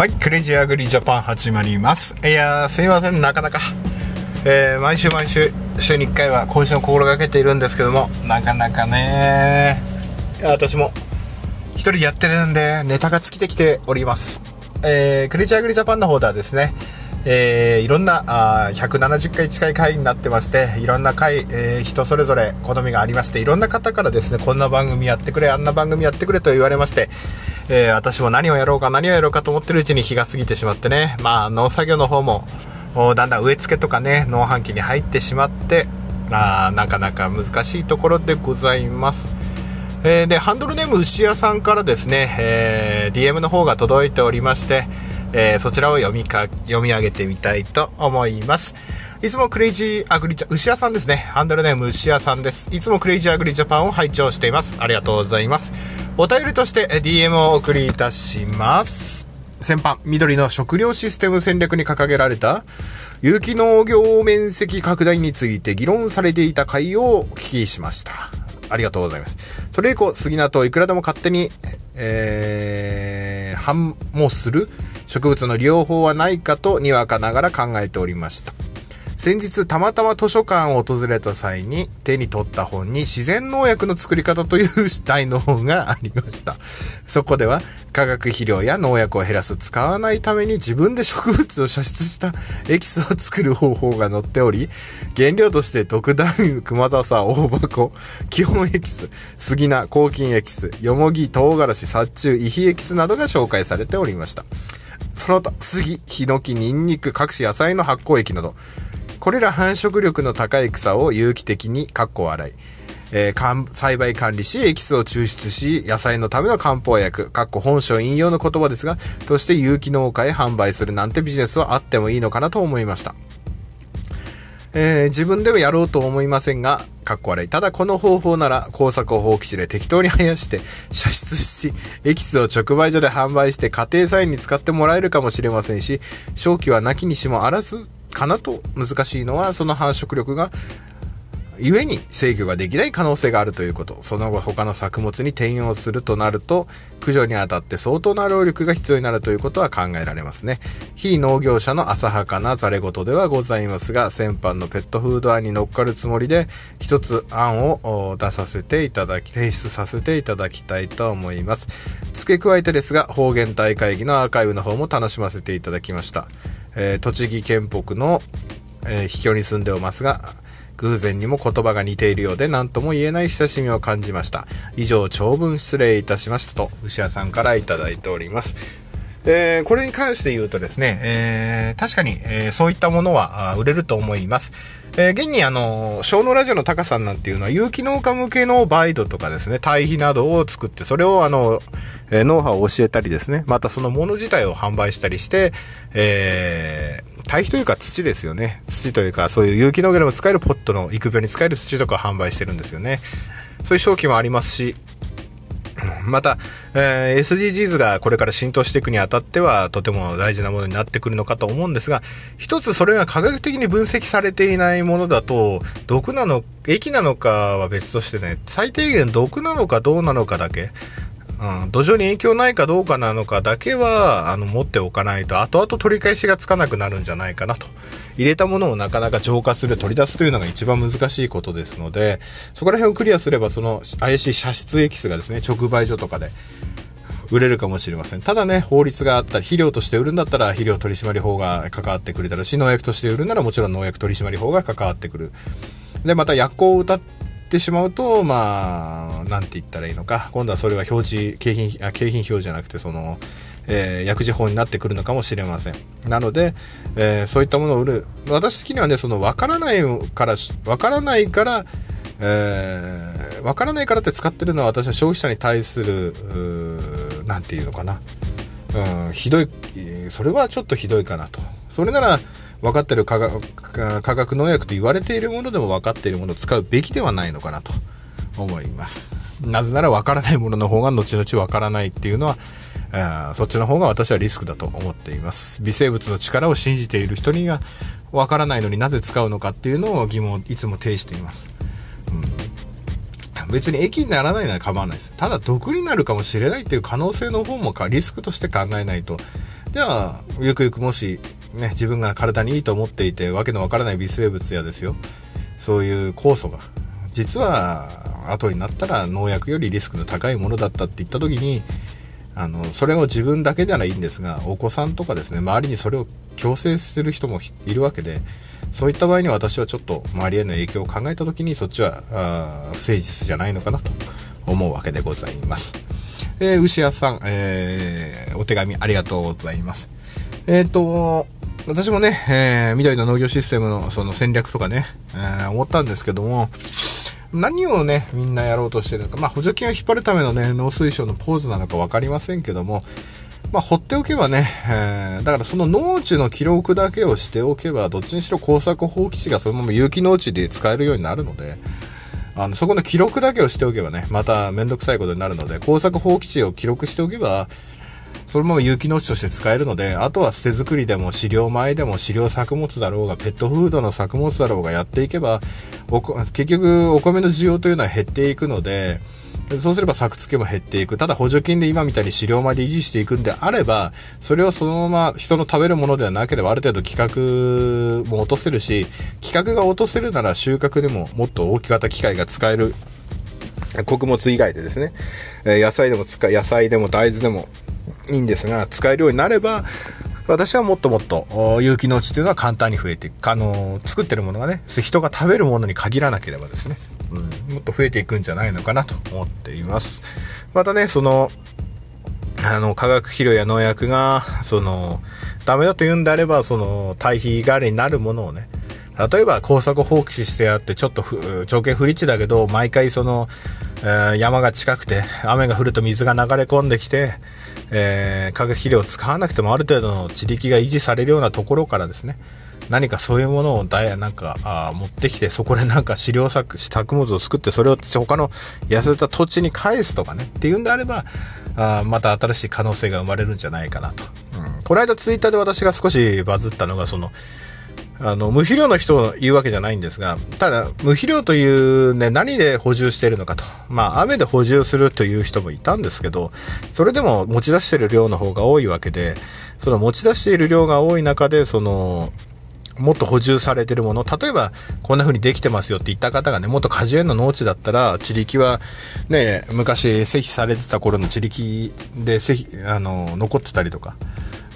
はい、クレイジーアグリジャパン始まります。いやー、すいません、なかなか、えー毎週毎週、週に1回は更新を心がけているんですけども、なかなかね私も一人やってるんで、ネタが尽きてきております。えークレイジーアグリジャパンの方ではですね、えーいろんなあ170回近い回になってましていろんな回、えー人それぞれ好みがありましていろんな方からですねこんな番組やってくれあんな番組やってくれと言われまして、えー私も何をやろうか何をやろうかと思ってるうちに日が過ぎてしまってね。まあ農作業の方もだんだん植え付けとかね農飯期に入ってしまってあなかなか難しいところでございます。えーでハンドルネーム牛屋さんからですね、えー DM の方が届いておりまして、えーそちらを読みか読み上げてみたいと思います。いつもクレイジーアグリジャ牛屋さんですね。ハンドルネーム牛屋さんです。いつもクレイジーアグリジャパンを拝聴しています。ありがとうございます。お便りとして DM をお送りいたします。先般緑の食料システム戦略に掲げられた有機農業面積拡大について議論されていた回をお聞きしました。ありがとうございます。それ以降杉菜といくらでも勝手に、えー、反もする植物の利用法はないかとにわかながら考えておりました。先日たまたま図書館を訪れた際に手に取った本に自然農薬の作り方という題の本がありました。そこでは化学肥料や農薬を減らす使わないために自分で植物を射出したエキスを作る方法が載っており原料として特ダウ熊笹大箱基本エキス杉菜抗菌エキスよもぎ唐辛子殺虫イヒエキスなどが紹介されておりました。その他杉ヒノキニンニク各種野菜の発酵液などこれら繁殖力の高い草を有機的にカッコを洗い、えー栽培管理しエキスを抽出し野菜のための漢方薬かっこ本書引用の言葉ですがとして有機農家へ販売するなんてビジネスはあってもいいのかなと思いましたえー自分ではやろうと思いませんが、かっこ悪い。ただこの方法なら工作を放棄地で適当に生やして射出し、エキスを直売所で販売して家庭菜園に使ってもらえるかもしれませんし、正気はなきにしもあらずかなと難しいのはその繁殖力が故に制御ができない可能性があるということ。その後他の作物に転用するとなると、駆除にあたって相当な労力が必要になるということは考えられますね。非農業者の浅はかなざれ言ではございますが、先般のペットフード案に乗っかるつもりで、一つ案を出させていただき、提出させていただきたいと思います。付け加えてですが、方言大会議のアーカイブの方も楽しませていただきました。えー栃木県北の、えー秘境に住んでおりますが、偶然にも言葉が似ているようで何とも言えない親しみを感じました。以上、長文失礼いたしましたと、牛屋さんから頂いております。えーこれに関して言うとですね、えー確かに、えーそういったものは売れると思います。えー現にあの、小脳ラジオのタカさんなんていうのは有機農家向けのバイトとかですね、堆肥などを作って、それをあの、えーノウハウを教えたりですね、またそのもの自体を販売したりして、えー堆肥というか土ですよね。土というか、そういう有機農業でも使えるポットの育苗に使える土とか販売してるんですよね。そういう商機もありますし、また、えー SDGs がこれから浸透していくにあたってはとても大事なものになってくるのかと思うんですが一つそれが科学的に分析されていないものだと毒なの液なのかは別としてね最低限毒なのかどうなのかだけうん、土壌に影響ないかどうかなのかだけはあの持っておかないと後々取り返しがつかなくなるんじゃないかなと入れたものをなかなか浄化する取り出すというのが一番難しいことですのでそこら辺をクリアすればその怪しい射出エキスがですね直売所とかで売れるかもしれません。ただね法律があったり肥料として売るんだったら肥料取締法が関わってくるだろうし農薬として売るならもちろん農薬取締法が関わってくる。でまた薬効を歌ってしまうとまあなんて言ったらいいのか。今度はそれは表示景品あ景品表示じゃなくてその、えー薬事法になってくるのかもしれませんなので、えーそういったものを売る私的にはねその分からないから分からないからえー、わからないからって使ってるのは私は消費者に対する、なんていうのかな。うん、ひどい、それはちょっとひどいかなと。それなら、分かってる化学化学農薬と言われているものでも分かっているものを使うべきではないのかなと思います。なぜなら分からないものの方が後々分からないっていうのは、あそっちの方が私はリスクだと思っています。微生物の力を信じている人には分からないのになぜ使うのかっていうのを疑問をいつも呈しています。うん、別に液にならないなら構わないです。ただ毒になるかもしれないっていう可能性の方もかリスクとして考えないと。では、ゆくゆくもしね、自分が体にいいと思っていてわけのわからない微生物やですよそういう酵素が実は後になったら農薬よりリスクの高いものだったって言った時にあのそれを自分だけならいいんですがお子さんとかですね周りにそれを強制する人もいるわけでそういった場合に私はちょっと周りへの影響を考えた時にそっちはあ不誠実じゃないのかなと思うわけでございます。えー、牛屋さん、えー、お手紙ありがとうございます。えっ、ー、と、私もね、えー、緑の農業システムのその戦略とかね、えー、思ったんですけども、何をね、みんなやろうとしてるのか、まあ補助金を引っ張るためのね、農水省のポーズなのか分かりませんけども、まあ、放っておけばね、えー、だからその農地の記録だけをしておけば、どっちにしろ工作放棄地がそのまま有機農地で使えるようになるので、あの、そこの記録だけをしておけばね、まためんどくさいことになるので、工作放棄地を記録しておけば、そのまま有機農地として使えるので、あとは捨て作りでも飼料米でも飼料作物だろうが、ペットフードの作物だろうがやっていけば、結局お米の需要というのは減っていくので、そうすれば作付けも減っていく。ただ補助金で今みたいに飼料米で維持していくんであれば、それをそのまま人の食べるものではなければある程度規格も落とせるし、規格が落とせるなら収穫でももっと大きかった機械が使える。穀物以外でですね、野菜でも使野菜でも大豆でもいいんですが、使えるようになれば、私はもっともっと有機農地というのは簡単に増えていく。あの、作ってるものがね、人が食べるものに限らなければですね、うん、もっと増えていくんじゃないのかなと思っています。またね、その、あの、化学肥料や農薬が、その、ダメだと言うんであれば、その、対比代わりになるものをね、例えば工作放棄してやって、ちょっと条件不利地だけど、毎回その、えー、山が近くて、雨が降ると水が流れ込んできて、えー、化学肥料を使わなくてもある程度の地力が維持されるようなところからですね、何かそういうものをダイなんかあ持ってきて、そこでなんか飼料作、作物を作って、それを他の痩せた土地に返すとかね、っていうんであれば、あまた新しい可能性が生まれるんじゃないかなと。うん、この間ツイッターで私が少しバズったのが、その、あの、無肥料の人を言うわけじゃないんですが、ただ、無肥料というね、何で補充しているのかと。まあ、雨で補充するという人もいたんですけど、それでも持ち出している量の方が多いわけで、その持ち出している量が多い中で、その、もっと補充されてるもの、例えばこんな風にできてますよって言った方がね、もっと果樹園の農地だったら、地力はね、昔、施肥されてた頃の地力であの、残ってたりとか、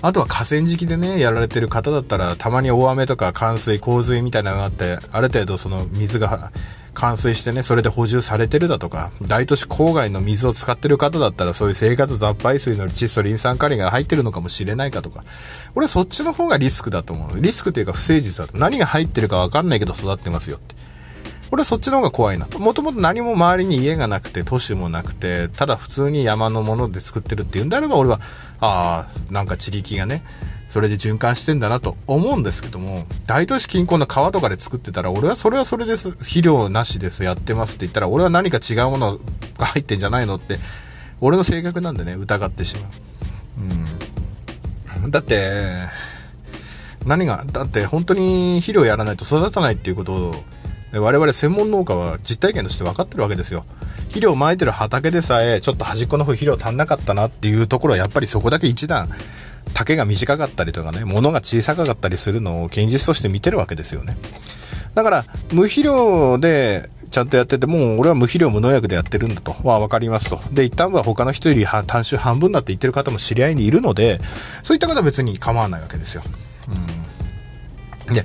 あとは河川敷でね、やられてる方だったら、たまに大雨とか冠水、洪水みたいなのがあって、ある程度その水が冠水してね、それで補充されてるだとか、大都市郊外の水を使ってる方だったら、そういう生活雑排水の窒素、リン酸カリが入ってるのかもしれないかとか、俺はそっちの方がリスクだと思う。リスクというか不誠実だと。何が入ってるかわかんないけど育ってますよって。俺はそっちの方が怖いなと。もともと何も周りに家がなくて、都市もなくて、ただ普通に山のもので作ってるっていうんであれば、俺は、ああ、なんか地力がね、それで循環してんだなと思うんですけども、大都市近郊の川とかで作ってたら、俺はそれはそれです。肥料なしです。やってますって言ったら、俺は何か違うものが入ってんじゃないのって、俺の性格なんでね、疑ってしまう。うん。だって、何が、だって本当に肥料やらないと育たないっていうことを、我々専門農家は実体験として分かってるわけですよ。肥料をまいてる畑でさえ、ちょっと端っこの方肥料足んなかったなっていうところはやっぱりそこだけ一段、丈が短かったりとかね、物が小さかったりするのを現実として見てるわけですよね。だから、無肥料でちゃんとやってて、もう俺は無肥料無農薬でやってるんだとは分かりますと。で、一旦は他の人より単種半分だって言ってる方も知り合いにいるので、そういった方は別に構わないわけですよ。うん。で、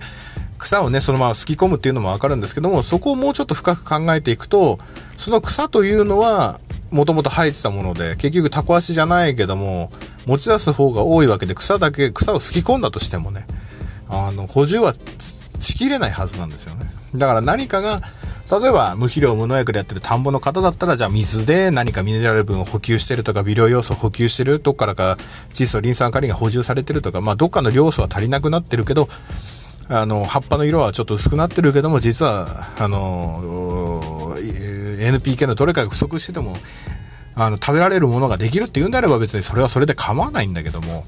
草をね、そのまますき込むっていうのもわかるんですけども、そこをもうちょっと深く考えていくと、その草というのは、もともと生えてたもので、結局タコ足じゃないけども、持ち出す方が多いわけで、草だけ、草をすき込んだとしてもね、あの、補充はしきれないはずなんですよね。だから何かが、例えば無肥料無農薬でやってる田んぼの方だったらじゃあ水で何かミネラル分を補給してるとか微量要素を補給してるどっからか窒素リン酸カリが補充されてるとか、まあ、どっかの要素は足りなくなってるけどあの葉っぱの色はちょっと薄くなってるけども実はあの NPK のどれかが不足しててもあの食べられるものができるっていうんであれば別にそれはそれで構わないんだけども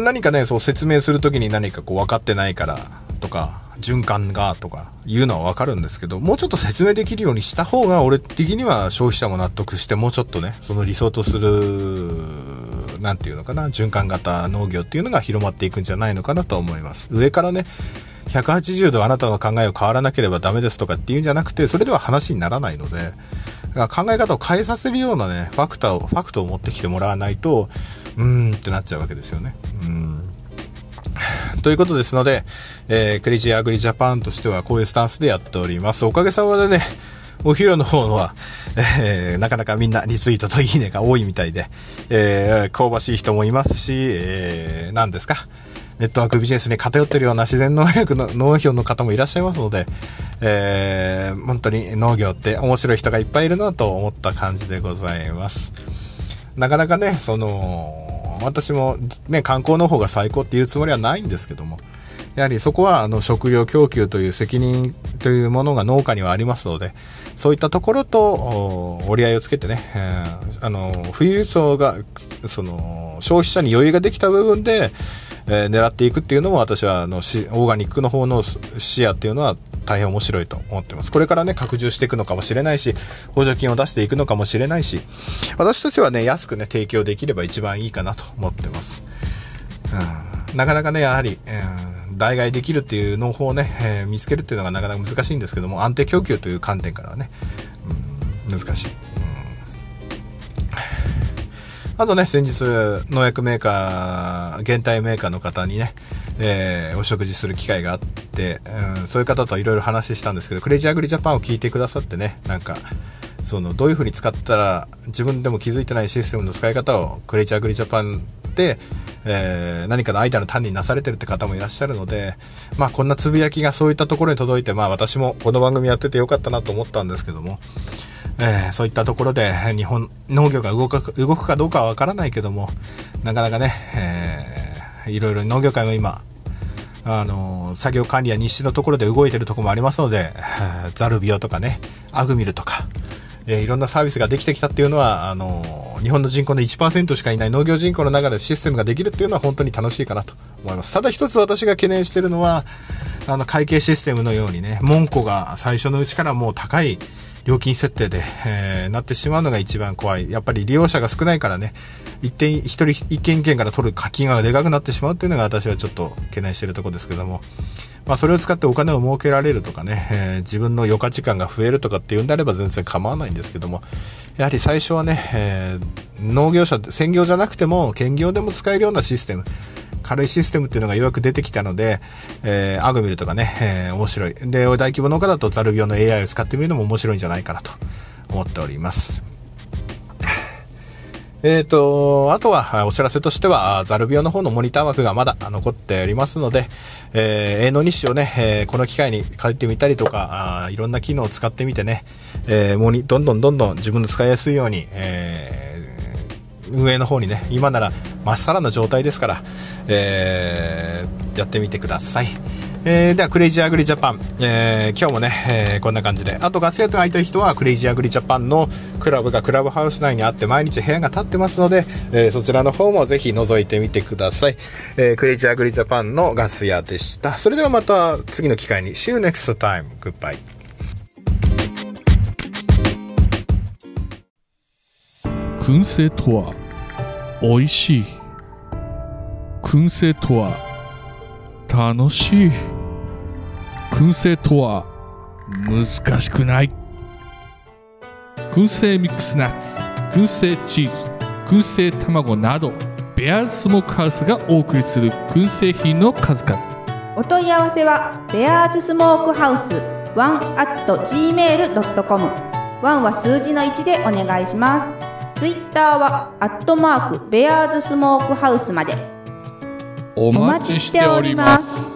何かねそう説明する時に何かこう分かってないからとか循環がとかいうのは分かるんですけどもうちょっと説明できるようにした方が俺的には消費者も納得してもうちょっとねその理想とする何て言うのかな循環型農業っていうのが広まっていくんじゃないのかなと思います。上からね180度あなたの考えを変わらなければダメですとかっていうんじゃなくてそれでは話にならないので考え方を変えさせるようなねファクターをファクトを持ってきてもらわないとうーんってなっちゃうわけですよね。うん。ということですので、えー、クレイジーアグリジャパンとしてはこういうスタンスでやっております。おかげさまでね、お昼の方は、えー、なかなかみんなリツイートといいねが多いみたいで、えー、香ばしい人もいますし、えー、何ですか？ネットワークビジネスに偏ってるような自然農薬の農業の方もいらっしゃいますので、えー、本当に農業って面白い人がいっぱいいるなと思った感じでございます。なかなかね、その、私もね、観光の方が最高っていうつもりはないんですけども、やはりそこはあの食料供給という責任というものが農家にはありますので、そういったところと折り合いをつけてね、えー、あの富裕層がその消費者に余裕ができた部分で、えー、狙っていくっていうのも私はあのオーガニックの方の視野っていうのは大変面白いと思ってます。これからね、拡充していくのかもしれないし、補助金を出していくのかもしれないし、私としてはね、安くね、提供できれば一番いいかなと思ってます。うん、なかなかね、やはり、うん、代替できるっていう農法をね、えー、見つけるっていうのがなかなか難しいんですけども、安定供給という観点からはね、うん、難しい。あとね、先日、農薬メーカー、原体メーカーの方にね、えー、お食事する機会があって、うん、そういう方といろいろ話したんですけど、クレイジーアグリジャパンを聞いてくださってね、なんか、その、どういうふうに使ったら、自分でも気づいてないシステムの使い方を、クレイジーアグリジャパンで、えー、何かのアイデアの種になされてるって方もいらっしゃるので、まあ、こんなつぶやきがそういったところに届いて、まあ、私もこの番組やっててよかったなと思ったんですけども、えー、そういったところで日本農業が動く動くかどうかは分からないけどもなかなかね、えー、いろいろ農業界も今あの作業管理や日誌のところで動いてるとこもありますので、ザルビオとかねアグミルとか、えー、いろんなサービスができてきたっていうのはあの日本の人口の1%しかいない農業人口の中でシステムができるっていうのは本当に楽しいかなと思いますただ一つ私が懸念しているのはあの会計システムのようにね門戸が最初のうちからもう高い料金設定で、えー、なってしまうのが一番怖い。やっぱり利用者が少ないからね、一点、一人一件一件から取る課金がでかくなってしまうっていうのが私はちょっと懸念しているところですけども、まあそれを使ってお金を儲けられるとかね、えー、自分の余暇時間が増えるとかっていうんであれば全然構わないんですけども、やはり最初はね、えー、農業者、専業じゃなくても兼業でも使えるようなシステム、軽いシステムっていうのがようやく出てきたので、えー、アグミルとかね、えー、面白い。で、大規模農家だとザル病の AI を使ってみるのも面白いんじゃないかなと思っております。えっ、ー、と、あとはお知らせとしては、ザルビオの方のモニター枠がまだ残っておりますので、えー、営農日誌をね、えー、この機会に書いてみたりとか、あいろんな機能を使ってみてね、えー、モニどんどんどんどん自分の使いやすいように、えー、運営の方にね、今ならまっさらな状態ですから、えー、やってみてください。えー、では、クレイジーアグリジャパン、えー、今日もね、えー、こんな感じで。あと、ガス屋と会いたい人は、クレイジーアグリジャパンのクラブがクラブハウス内にあって、毎日部屋が立ってますので、えー、そちらの方もぜひ覗いてみてください。えー、クレイジーアグリジャパンのガス屋でした。それではまた次の機会に。See you next time. Goodbye. 燻製とは美味しい燻製とは楽しい燻製とは難しくない。燻製ミックスナッツ燻製チーズ燻製卵などベアーズスモークハウスがお送りする燻製品の数々。お問い合わせはベアーズスモークハウス1 at gmail.com ワンは数字の1でお願いします。ツイッターはアットマークベアーズスモークハウスまで。お待ちしております